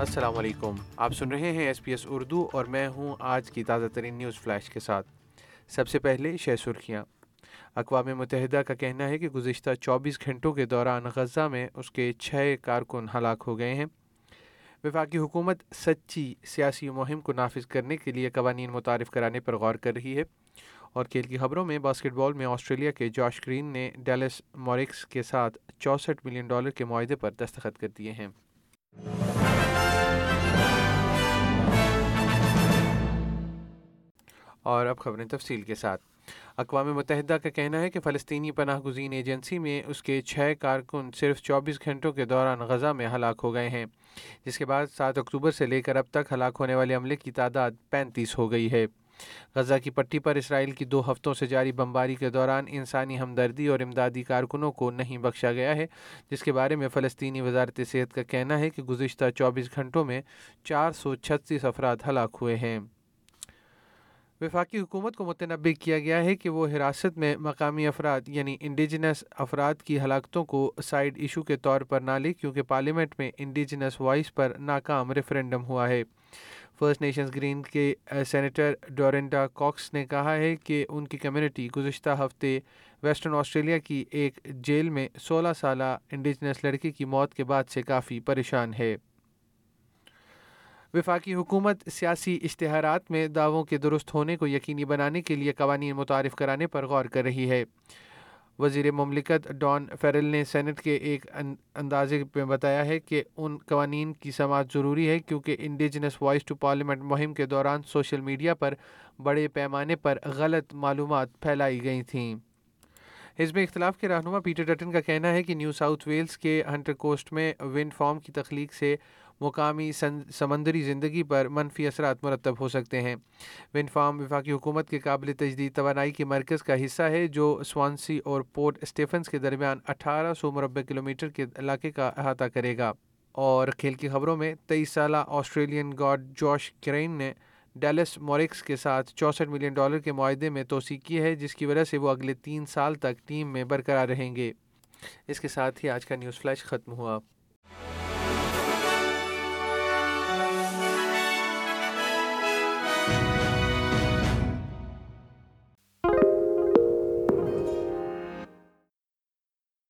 السلام علیکم۔ آپ سن رہے ہیں ایس پی ایس اردو اور میں ہوں آج کی تازہ ترین نیوز فلیش کے ساتھ۔ سب سے پہلے شہ سرخیاں۔ اقوام متحدہ کا کہنا ہے کہ گزشتہ چوبیس گھنٹوں کے دوران غزہ میں اس کے چھ کارکن ہلاک ہو گئے ہیں۔ وفاقی حکومت سچی سیاسی مہم کو نافذ کرنے کے لیے قوانین متعارف کرانے پر غور کر رہی ہے۔ اور کھیل کی خبروں میں باسکٹ بال میں آسٹریلیا کے جاش گرین نے ڈیلس موریکس کے ساتھ چونسٹھ ملین ڈالر کے معاہدے پر دستخط کر دیے ہیں۔ اور اب خبریں تفصیل کے ساتھ۔ اقوام متحدہ کا کہنا ہے کہ فلسطینی پناہ گزین ایجنسی میں اس کے چھ کارکن صرف چوبیس گھنٹوں کے دوران غزہ میں ہلاک ہو گئے ہیں، جس کے بعد سات اکتوبر سے لے کر اب تک ہلاک ہونے والے عملے کی تعداد پینتیس ہو گئی ہے۔ غزہ کی پٹی پر اسرائیل کی دو ہفتوں سے جاری بمباری کے دوران انسانی ہمدردی اور امدادی کارکنوں کو نہیں بخشا گیا ہے، جس کے بارے میں فلسطینی وزارت صحت کا کہنا ہے کہ گزشتہ چوبیس گھنٹوں میں چار سو چھتیس افراد ہلاک ہوئے ہیں۔ وفاقی حکومت کو متنبع کیا گیا ہے کہ وہ حراست میں مقامی افراد یعنی انڈیجنس افراد کی ہلاکتوں کو سائیڈ ایشو کے طور پر نہ لے کیونکہ پارلیمنٹ میں انڈیجنس وائس پر ناکام ریفرینڈم ہوا ہے۔ فرسٹ نیشنز گرین کے سینیٹر ڈورنڈا کاکس نے کہا ہے کہ ان کی کمیونٹی گزشتہ ہفتے ویسٹرن آسٹریلیا کی ایک جیل میں سولہ سالہ انڈیجنس لڑکی کی موت کے بعد سے کافی پریشان ہے۔ وفاقی حکومت سیاسی اشتہارات میں دعووں کے درست ہونے کو یقینی بنانے کے لیے قوانین متعارف کرانے پر غور کر رہی ہے۔ وزیر مملکت ڈان فیرل نے سینٹ کے ایک اندازے میں بتایا ہے کہ ان قوانین کی سماعت ضروری ہے کیونکہ انڈیجنس وائس ٹو پارلیمنٹ مہم کے دوران سوشل میڈیا پر بڑے پیمانے پر غلط معلومات پھیلائی گئی تھیں۔ حزب اختلاف کے رہنما پیٹر ڈٹن کا کہنا ہے کہ نیو ساؤتھ ویلز کے ہنٹر کوسٹ میں ونڈ فارم کی تخلیق سے مقامی سمندری زندگی پر منفی اثرات مرتب ہو سکتے ہیں۔ ونڈ فارم وفاقی حکومت کے قابل تجدید توانائی کے مرکز کا حصہ ہے، جو سوانسی اور پورٹ اسٹیفنس کے درمیان اٹھارہ سو مربع کلومیٹر کے علاقے کا احاطہ کرے گا۔ اور کھیل کی خبروں میں، تیئیس سالہ آسٹریلین گارڈ جوش کرین نے ڈیلس موریکس کے ساتھ چونسٹھ ملین ڈالر کے معاہدے میں توسیع کی ہے، جس کی وجہ سے وہ اگلے تین سال تک ٹیم میں برقرار رہیں گے۔ اس کے ساتھ ہی آج کا نیوز فلیش ختم ہوا۔